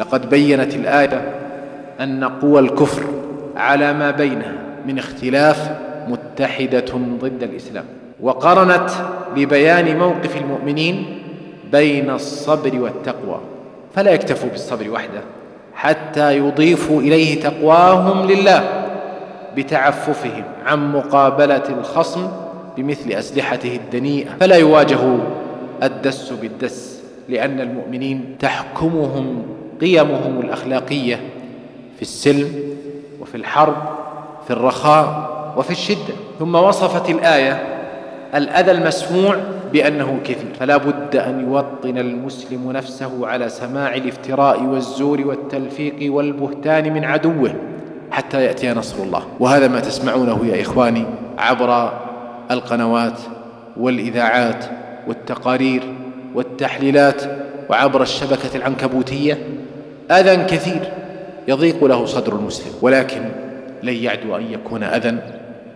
لقد بينت الآية أن قوى الكفر على ما بينها من اختلاف متحدة ضد الإسلام وقرنت ببيان موقف المؤمنين بين الصبر والتقوى فلا يكتفوا بالصبر وحده حتى يضيفوا إليه تقواهم لله بتعففهم عن مقابلة الخصم بمثل أسلحته الدنيئة. فلا يواجه الدس بالدس لأن المؤمنين تحكمهم قيمهم الأخلاقية في السلم وفي الحرب في الرخاء وفي الشدة. ثم وصفت الآية الأذى المسموع بأنه كثير فلا بد أن يوطن المسلم نفسه على سماع الافتراء والزور والتلفيق والبهتان من عدوه حتى يأتي نصر الله. وهذا ما تسمعونه يا إخواني عبر القنوات والإذاعات والتقارير والتحليلات وعبر الشبكة العنكبوتية. أذى كثير يضيق له صدر المسلم ولكن لن يعدو أن يكون أذى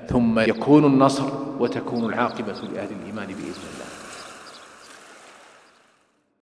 ثم يكون النصر وتكون العاقبة لأهل الإيمان بإذن الله.